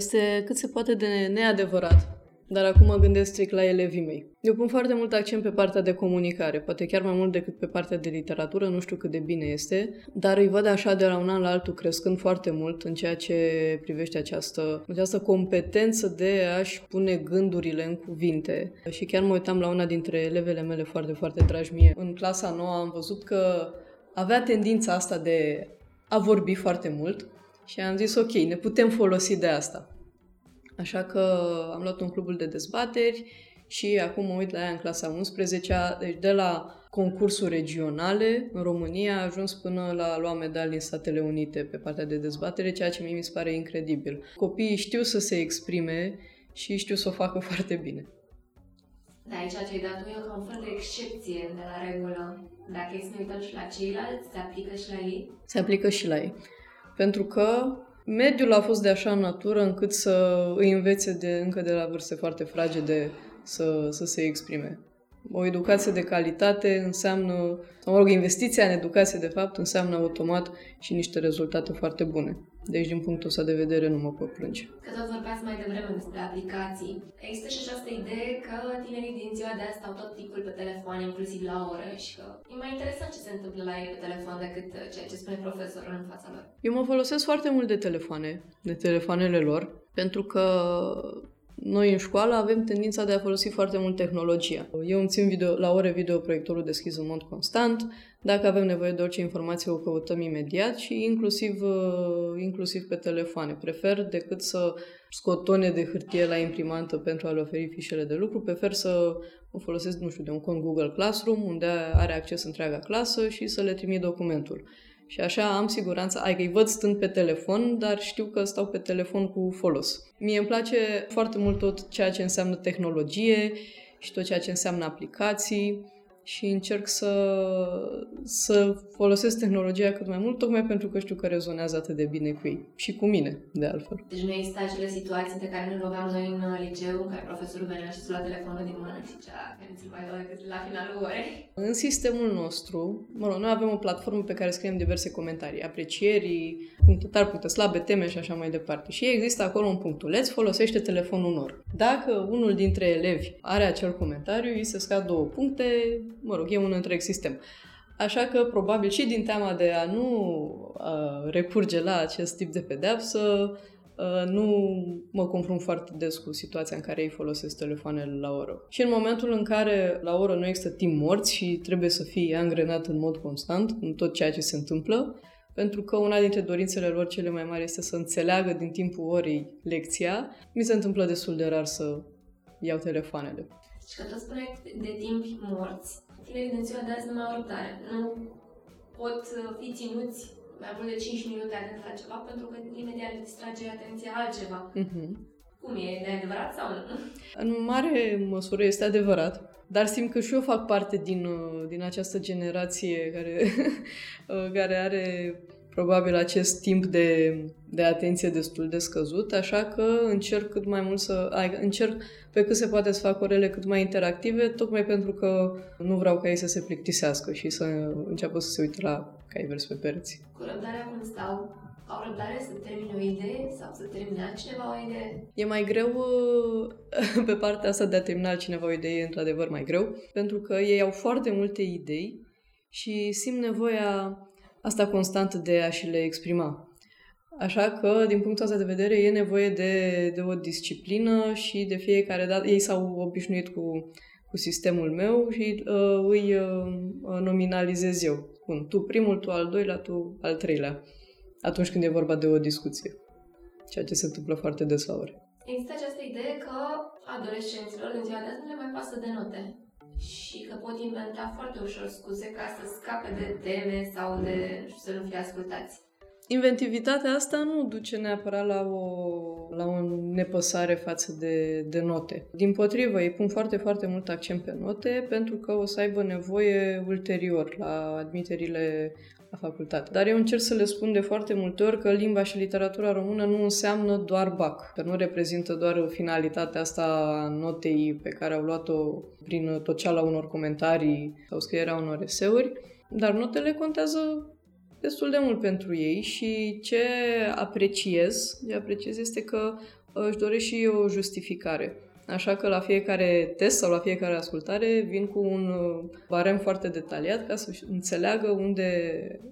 Este cât se poate de neadevărat. Dar acum mă gândesc strict la elevii mei. Eu pun foarte mult accent pe partea de comunicare, poate chiar mai mult decât pe partea de literatură, nu știu cât de bine este, dar îi văd așa de la un an la altul crescând foarte mult în ceea ce privește această, această competență de a-și pune gândurile în cuvinte. Și chiar mă uitam la una dintre elevele mele foarte, foarte dragi mie. În clasa nouă am văzut că avea tendința asta de a vorbi foarte mult și am zis ok, ne putem folosi de asta. Așa că am luat un clubul de dezbateri și acum mă uit la ea în clasa 11 deci de la concursuri regionale în România a ajuns până la lua medalii în Statele Unite pe partea de dezbatere, ceea ce mie mi se pare incredibil. Copiii știu să se exprime și știu să o facă foarte bine. Da, aici ce ai dat tu e ca un fel de excepție de la regulă. Dacă e să ne uităm și la ceilalți, se aplică și la ei? Se aplică și la ei. Pentru că mediul a fost de așa natură încât să îi învețe de, încă de la vârste foarte fragede să, să se exprime. O educație de calitate înseamnă, sau mă rog, investiția în educație, de fapt, înseamnă automat și niște rezultate foarte bune. Deci, din punctul ăsta de vedere, nu mă pot plânge. Că tot vorbeați mai devreme despre aplicații. Există și această idee că tinerii din ziua de azi stau tot timpul pe telefon, inclusiv la ore, și că e mai interesant ce se întâmplă la ei pe telefon decât ceea ce spune profesorul în fața lor. Eu mă folosesc foarte mult de telefoane, de telefoanele lor, pentru că noi în școală avem tendința de a folosi foarte mult tehnologia. Eu îmi țin video, la ore video proiectorul deschis în mod constant. Dacă avem nevoie de orice informație, o căutăm imediat și inclusiv, uh, inclusiv pe telefoane. Prefer decât să scot tone de hârtie la imprimantă pentru a le oferi fișele de lucru, prefer să o folosesc, nu știu, de un cont Google Classroom, unde are acces întreaga clasă și să le trimit documentul. Și așa am siguranța, ai că îi văd stând pe telefon, dar știu că stau pe telefon cu folos. Mie îmi place foarte mult tot ceea ce înseamnă tehnologie și tot ceea ce înseamnă aplicații și încerc să, să folosesc tehnologia cât mai mult, tocmai pentru că știu că rezonează atât de bine cu ei și cu mine, de altfel. Deci nu există acele situații între care ne loveam noi în uh, liceu, în care profesorul venea și lua telefonul din mână și zicea că nu ți mai dau decât la finalul orei. În sistemul nostru, mă rog, noi avem o platformă pe care scriem diverse comentarii, aprecieri, puncte tari, puncte slabe, teme și așa mai departe. Și există acolo un punctuleț, folosește telefonul nor. Dacă unul dintre elevi are acel comentariu, îi se scad două puncte, mă rog, e un întreg sistem. Așa că, probabil, și din teama de a nu uh, recurge la acest tip de pedeapsă, uh, nu mă confrunt foarte des cu situația în care ei folosesc telefoanele la oră. Și în momentul în care la oră nu există timp morți și trebuie să fie angrenat în mod constant în tot ceea ce se întâmplă, pentru că una dintre dorințele lor cele mai mari este să înțeleagă din timpul orei lecția, mi se întâmplă destul de rar să iau telefoanele. Și că tot spuneai de timp morți, tinerii din ziua de azi nu mai au răbdare. Nu pot uh, fi ținuți mai mult de 5 minute atent la ceva pentru că imediat le distrage atenția altceva. Mm-hmm. Cum e? De adevărat sau nu? În mare măsură este adevărat, dar simt că și eu fac parte din, uh, din această generație care, uh, care are probabil acest timp de, de atenție destul de scăzut, așa că încerc cât mai mult să... Ai, încerc pe cât se poate să fac orele cât mai interactive, tocmai pentru că nu vreau ca ei să se plictisească și să înceapă să se uite la cai vers pe pereți. Cu răbdarea cum stau? Au răbdare să termine o idee sau să termine cineva o idee? E mai greu pe partea asta de a termina cineva o idee, e într-adevăr mai greu, pentru că ei au foarte multe idei și simt nevoia asta constantă de a și le exprima. Așa că, din punctul ăsta de vedere, e nevoie de, de o disciplină și de fiecare dată ei s-au obișnuit cu, cu sistemul meu și uh, îi uh, nominalizez eu. Bun, tu primul, tu al doilea, tu al treilea. Atunci când e vorba de o discuție. Ceea ce se întâmplă foarte des la ore. Există această idee că adolescenților în ziua de azi nu le mai pasă de note și că pot inventa foarte ușor scuze ca să scape de teme sau de, nu știu, să nu fie ascultați. Inventivitatea asta nu duce neapărat la o, la o nepăsare față de, de note. Din potrivă, îi pun foarte, foarte mult accent pe note pentru că o să aibă nevoie ulterior la admiterile la facultate. Dar eu încerc să le spun de foarte multe ori că limba și literatura română nu înseamnă doar BAC, că nu reprezintă doar finalitatea asta a notei pe care au luat-o prin toceala unor comentarii sau scrierea unor eseuri, dar notele contează destul de mult pentru ei și ce apreciez, ce apreciez este că își doresc și o justificare. Așa că la fiecare test sau la fiecare ascultare vin cu un uh, barem foarte detaliat ca să înțeleagă unde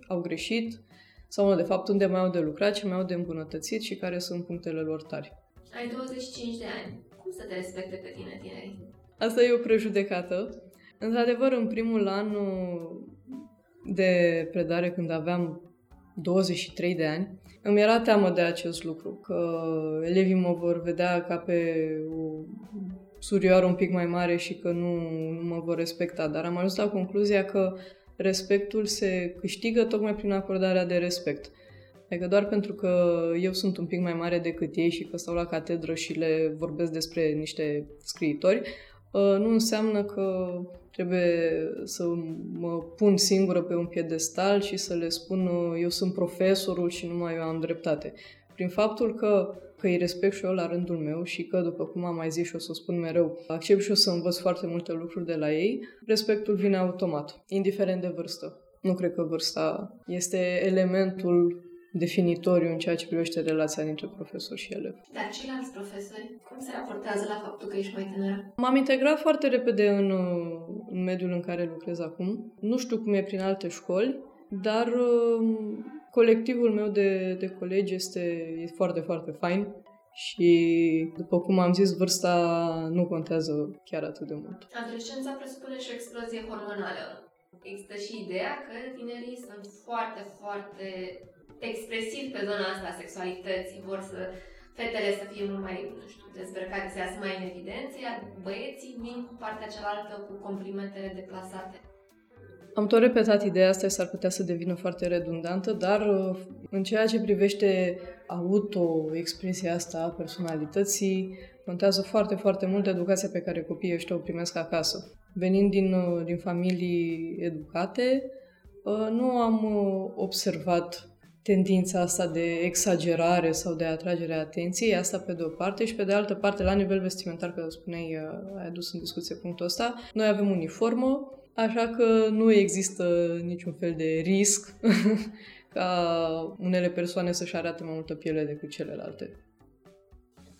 au greșit sau, de fapt, unde mai au de lucrat, ce mai au de îmbunătățit și care sunt punctele lor tari. Ai 25 de ani. Cum să te respecte pe tine tinerii? Asta e o prejudecată. Într-adevăr, în primul an uh, de predare, când aveam 23 de ani, îmi era teamă de acest lucru, că elevii mă vor vedea ca pe o surioară un pic mai mare și că nu, nu mă vor respecta, dar am ajuns la concluzia că respectul se câștigă tocmai prin acordarea de respect. Adică doar pentru că eu sunt un pic mai mare decât ei și că stau la catedră și le vorbesc despre niște scriitori, ă, nu înseamnă că trebuie să mă pun singură pe un piedestal și să le spun eu sunt profesorul și numai eu am dreptate. Prin faptul că, că îi respect și eu la rândul meu și că, după cum am mai zis și o să spun mereu, accept și eu să învăț foarte multe lucruri de la ei, respectul vine automat, indiferent de vârstă. Nu cred că vârsta este elementul definitoriu în ceea ce privește relația dintre profesor și elev. Dar ceilalți profesori, cum se raportează la faptul că ești mai tânără? M-am integrat foarte repede în, în mediul în care lucrez acum. Nu știu cum e prin alte școli, dar um, colectivul meu de, de colegi este e foarte, foarte fain. Și, după cum am zis, vârsta nu contează chiar atât de mult. Adolescența presupune și o explozie hormonală. Există și ideea că tinerii sunt foarte, foarte expresiv pe zona asta a sexualității, vor să fetele să fie mult mai, nu știu, dezbrăcate, să iasă mai în evidență, iar băieții vin cu partea cealaltă cu complimentele deplasate. Am tot repetat ideea asta, s-ar putea să devină foarte redundantă, dar uh, în ceea ce privește auto-expresia asta a personalității, contează foarte, foarte mult educația pe care copiii ăștia o primesc acasă. venind din, uh, din familii educate, uh, nu am uh, observat tendința asta de exagerare sau de atragere a atenției, asta pe de o parte și pe de altă parte, la nivel vestimentar, că spuneai, ai adus în discuție punctul ăsta, noi avem uniformă, așa că nu există niciun fel de risc ca unele persoane să-și arate mai multă piele decât celelalte.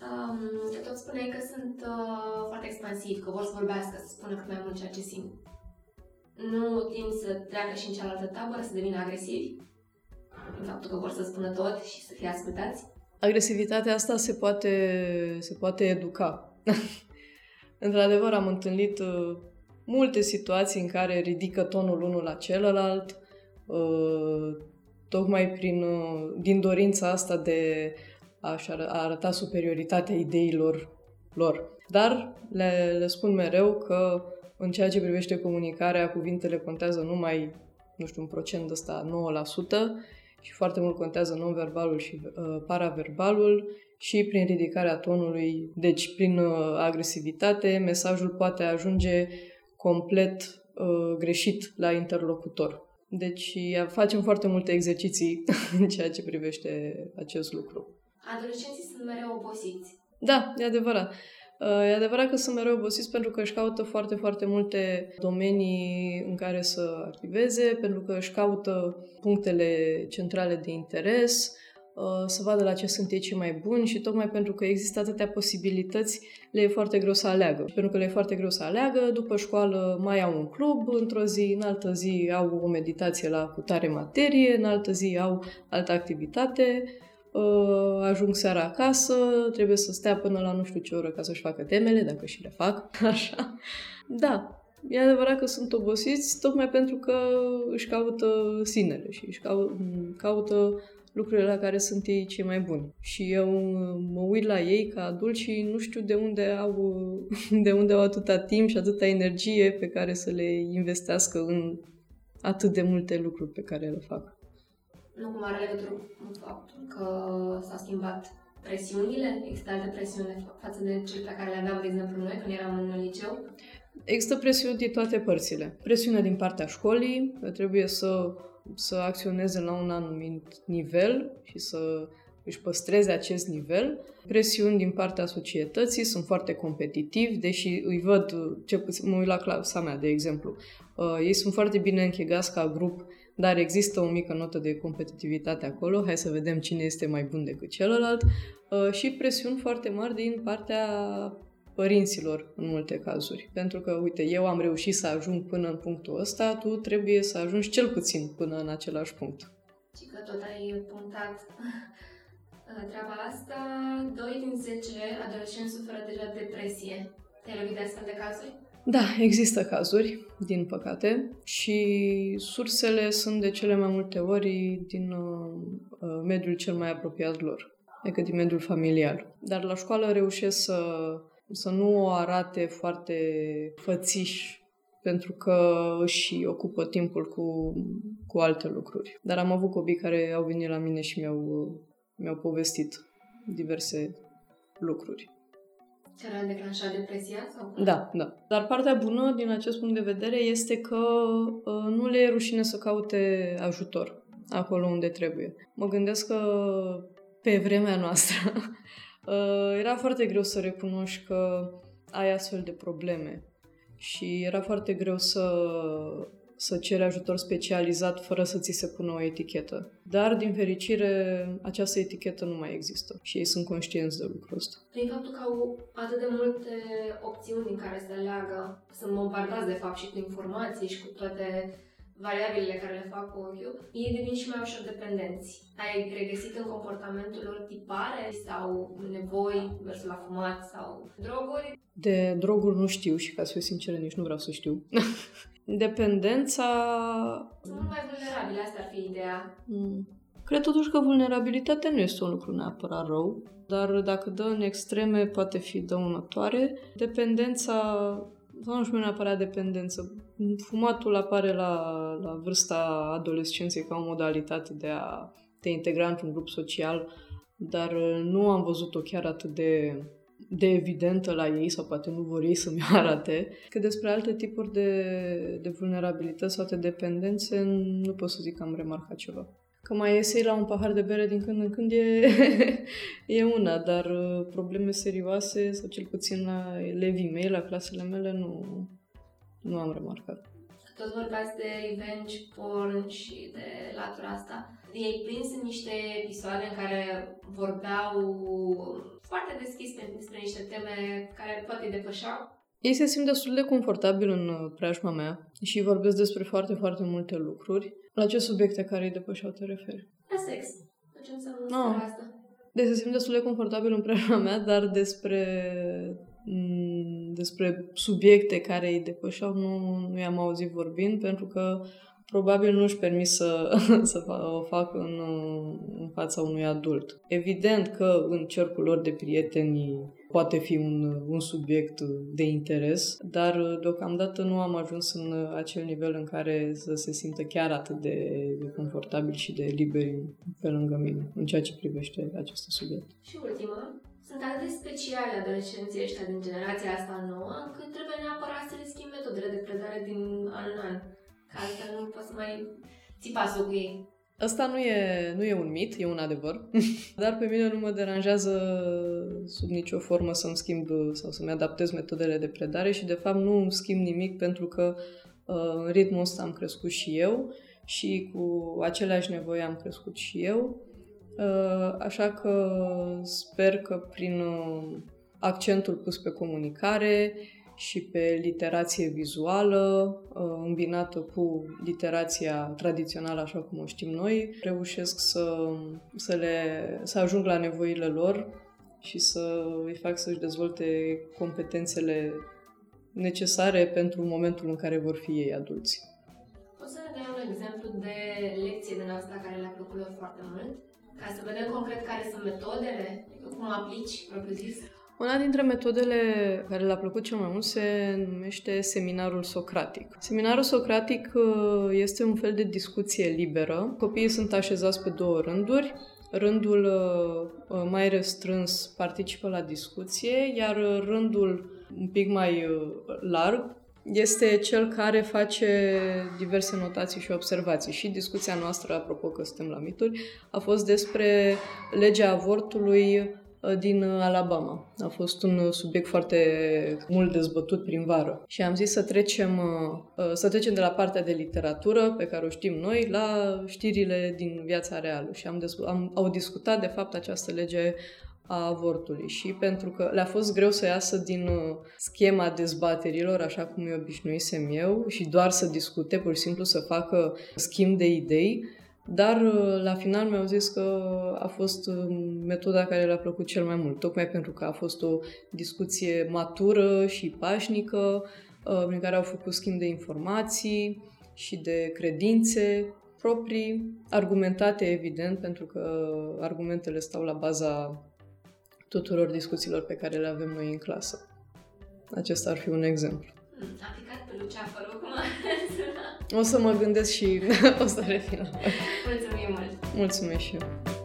Um, tot spuneai că sunt uh, foarte expansiv, că vor să vorbească, să spună cât mai mult ceea ce simt. Nu timp să treacă și în cealaltă tabără, să devină agresivi? În faptul că vor să spună tot și să fie ascultați? Agresivitatea asta se poate, se poate educa. Într-adevăr, am întâlnit uh, multe situații în care ridică tonul unul la celălalt, uh, tocmai prin, uh, din dorința asta de a-și arăta superioritatea ideilor lor. Dar le, le spun mereu că în ceea ce privește comunicarea, cuvintele contează numai, nu știu, un procent ăsta, 9%, și foarte mult contează non-verbalul și uh, paraverbalul și prin ridicarea tonului, deci prin uh, agresivitate, mesajul poate ajunge complet uh, greșit la interlocutor. Deci facem foarte multe exerciții în ceea ce privește acest lucru. Adolescenții sunt mereu obosiți. Da, e adevărat. Uh, e adevărat că sunt mereu obosiți pentru că își caută foarte, foarte multe domenii în care să activeze, pentru că își caută punctele centrale de interes, uh, să vadă la ce sunt ei cei mai buni și tocmai pentru că există atâtea posibilități, le e foarte greu să aleagă. Și pentru că le e foarte greu să aleagă, după școală mai au un club într-o zi, în altă zi au o meditație la cutare materie, în altă zi au altă activitate uh, ajung seara acasă, trebuie să stea până la nu știu ce oră ca să-și facă temele, dacă și le fac, așa. Da, e adevărat că sunt obosiți tocmai pentru că își caută sinele și își caută lucrurile la care sunt ei cei mai buni. Și eu mă uit la ei ca adulți și nu știu de unde au, de unde au atâta timp și atâta energie pe care să le investească în atât de multe lucruri pe care le fac nu cum are legătură cu faptul că s-au schimbat presiunile? Există alte presiuni față de cele pe care le aveam, de exemplu, noi când eram în liceu? Există presiuni din toate părțile. Presiunea din partea școlii, trebuie să, să acționeze la un anumit nivel și să își păstreze acest nivel. Presiuni din partea societății, sunt foarte competitivi, deși îi văd, ce puțin, mă uit la clasa mea, de exemplu, uh, ei sunt foarte bine închegați ca grup dar există o mică notă de competitivitate acolo, hai să vedem cine este mai bun decât celălalt uh, și presiuni foarte mari din partea părinților în multe cazuri. Pentru că, uite, eu am reușit să ajung până în punctul ăsta, tu trebuie să ajungi cel puțin până în același punct. Și că tot ai punctat treaba asta, 2 din 10 adolescenți suferă deja depresie. Te-ai lovit de astfel de cazuri? Da, există cazuri, din păcate, și sursele sunt de cele mai multe ori din uh, uh, mediul cel mai apropiat lor, adică din mediul familial. Dar la școală reușesc să, să nu o arate foarte fățiși pentru că își ocupă timpul cu, cu alte lucruri. Dar am avut copii care au venit la mine și mi-au, mi-au povestit diverse lucruri. Care a declanșat depresia? Sau? Da, da. Dar partea bună din acest punct de vedere este că uh, nu le e rușine să caute ajutor acolo unde trebuie. Mă gândesc că pe vremea noastră uh, era foarte greu să recunoști că ai astfel de probleme și era foarte greu să să ceri ajutor specializat fără să ți se pună o etichetă. Dar, din fericire, această etichetă nu mai există și ei sunt conștienți de lucrul ăsta. Prin faptul că au atât de multe opțiuni din care se aleagă, sunt bombardați, de fapt, și cu informații și cu toate variabilele care le fac cu ochiul, ei devin și mai ușor dependenți. Ai regăsit în comportamentul lor tipare sau nevoi versus la fumat sau droguri? De droguri nu știu și, ca să fiu sinceră, nici nu vreau să știu. Dependența... Sunt mai vulnerabile, asta ar fi ideea. Mm. Cred totuși că vulnerabilitatea nu este un lucru neapărat rău, dar dacă dă în extreme poate fi dăunătoare. Dependența, nu știu neapărat dependență, fumatul apare la, la vârsta adolescenței ca o modalitate de a te integra într-un grup social, dar nu am văzut-o chiar atât de de evidentă la ei sau poate nu vor ei să-mi arate, că despre alte tipuri de, de vulnerabilități sau de dependențe nu pot să zic că am remarcat ceva. Că mai iese la un pahar de bere din când în când e, e una, dar uh, probleme serioase, sau cel puțin la elevii mei, la clasele mele, nu, nu am remarcat. Tot vorbeați de revenge porn și de latura asta. Ei prins în niște episoade în care vorbeau foarte deschis despre niște teme care poate îi depășeau? Ei se simt destul de confortabil în uh, preajma mea și vorbesc despre foarte, foarte multe lucruri. La ce subiecte care îi depășeau te referi? La sex. La ce înseamnă no. asta? Deci se simt destul de confortabil în preajma mea, dar despre mm, despre subiecte care îi depășeau nu, nu i-am auzit vorbind, pentru că probabil nu își permis să, să o facă în, în fața unui adult. Evident că în cercul lor de prieteni poate fi un, un subiect de interes, dar deocamdată nu am ajuns în acel nivel în care să se simtă chiar atât de, de confortabil și de liberi pe lângă mine în ceea ce privește acest subiect. Și ultima, sunt atât de speciale adolescenții ăștia din generația asta nouă, încât trebuie neapărat să le schimb metodele de predare din an în an. Ca altfel nu poți să mai ții pasul cu ei. Asta nu e, nu e un mit, e un adevăr. Dar pe mine nu mă deranjează sub nicio formă să-mi schimb sau să-mi adaptez metodele de predare și de fapt nu îmi schimb nimic pentru că uh, în ritmul ăsta am crescut și eu și cu aceleași nevoi am crescut și eu. Uh, așa că sper că prin uh, accentul pus pe comunicare și pe literație vizuală, uh, îmbinată cu literația tradițională, așa cum o știm noi, reușesc să, să, le, să ajung la nevoile lor și să îi fac să-și dezvolte competențele necesare pentru momentul în care vor fi ei adulți. Poți să ne dai un exemplu de lecție din asta care le-a plăcut foarte mult? Ca să vedem concret care sunt metodele, cum aplici, propriu zis. Una dintre metodele care le-a plăcut cel mai mult se numește seminarul socratic. Seminarul socratic uh, este un fel de discuție liberă. Copiii sunt așezați pe două rânduri. Rândul uh, uh, mai restrâns participă la discuție, iar rândul un pic mai larg este cel care face diverse notații și observații. Și discuția noastră, apropo că suntem la mituri, a fost despre legea avortului uh, din Alabama. A fost un subiect foarte mult dezbătut prin vară. Și am zis să trecem, uh, uh, să trecem de la partea de literatură, pe care o știm noi, la știrile din viața reală. Și am, am au discutat, de fapt, această lege a avortului și pentru că le-a fost greu să iasă din uh, schema dezbaterilor, așa cum îi obișnuisem eu, și doar să discute, pur și simplu să facă schimb de idei, dar uh, la final mi-au zis că a fost uh, metoda care le-a plăcut cel mai mult, tocmai pentru că a fost o discuție matură și pașnică, prin care au făcut schimb de informații și de credințe proprii, argumentate evident, pentru că argumentele stau la baza tuturor discuțiilor pe care le avem noi în clasă. Acesta ar fi un exemplu. Aplicat pe Luceafărul, cum O să mă gândesc și o să revin. Mulțumim mult! Mulțumesc și eu!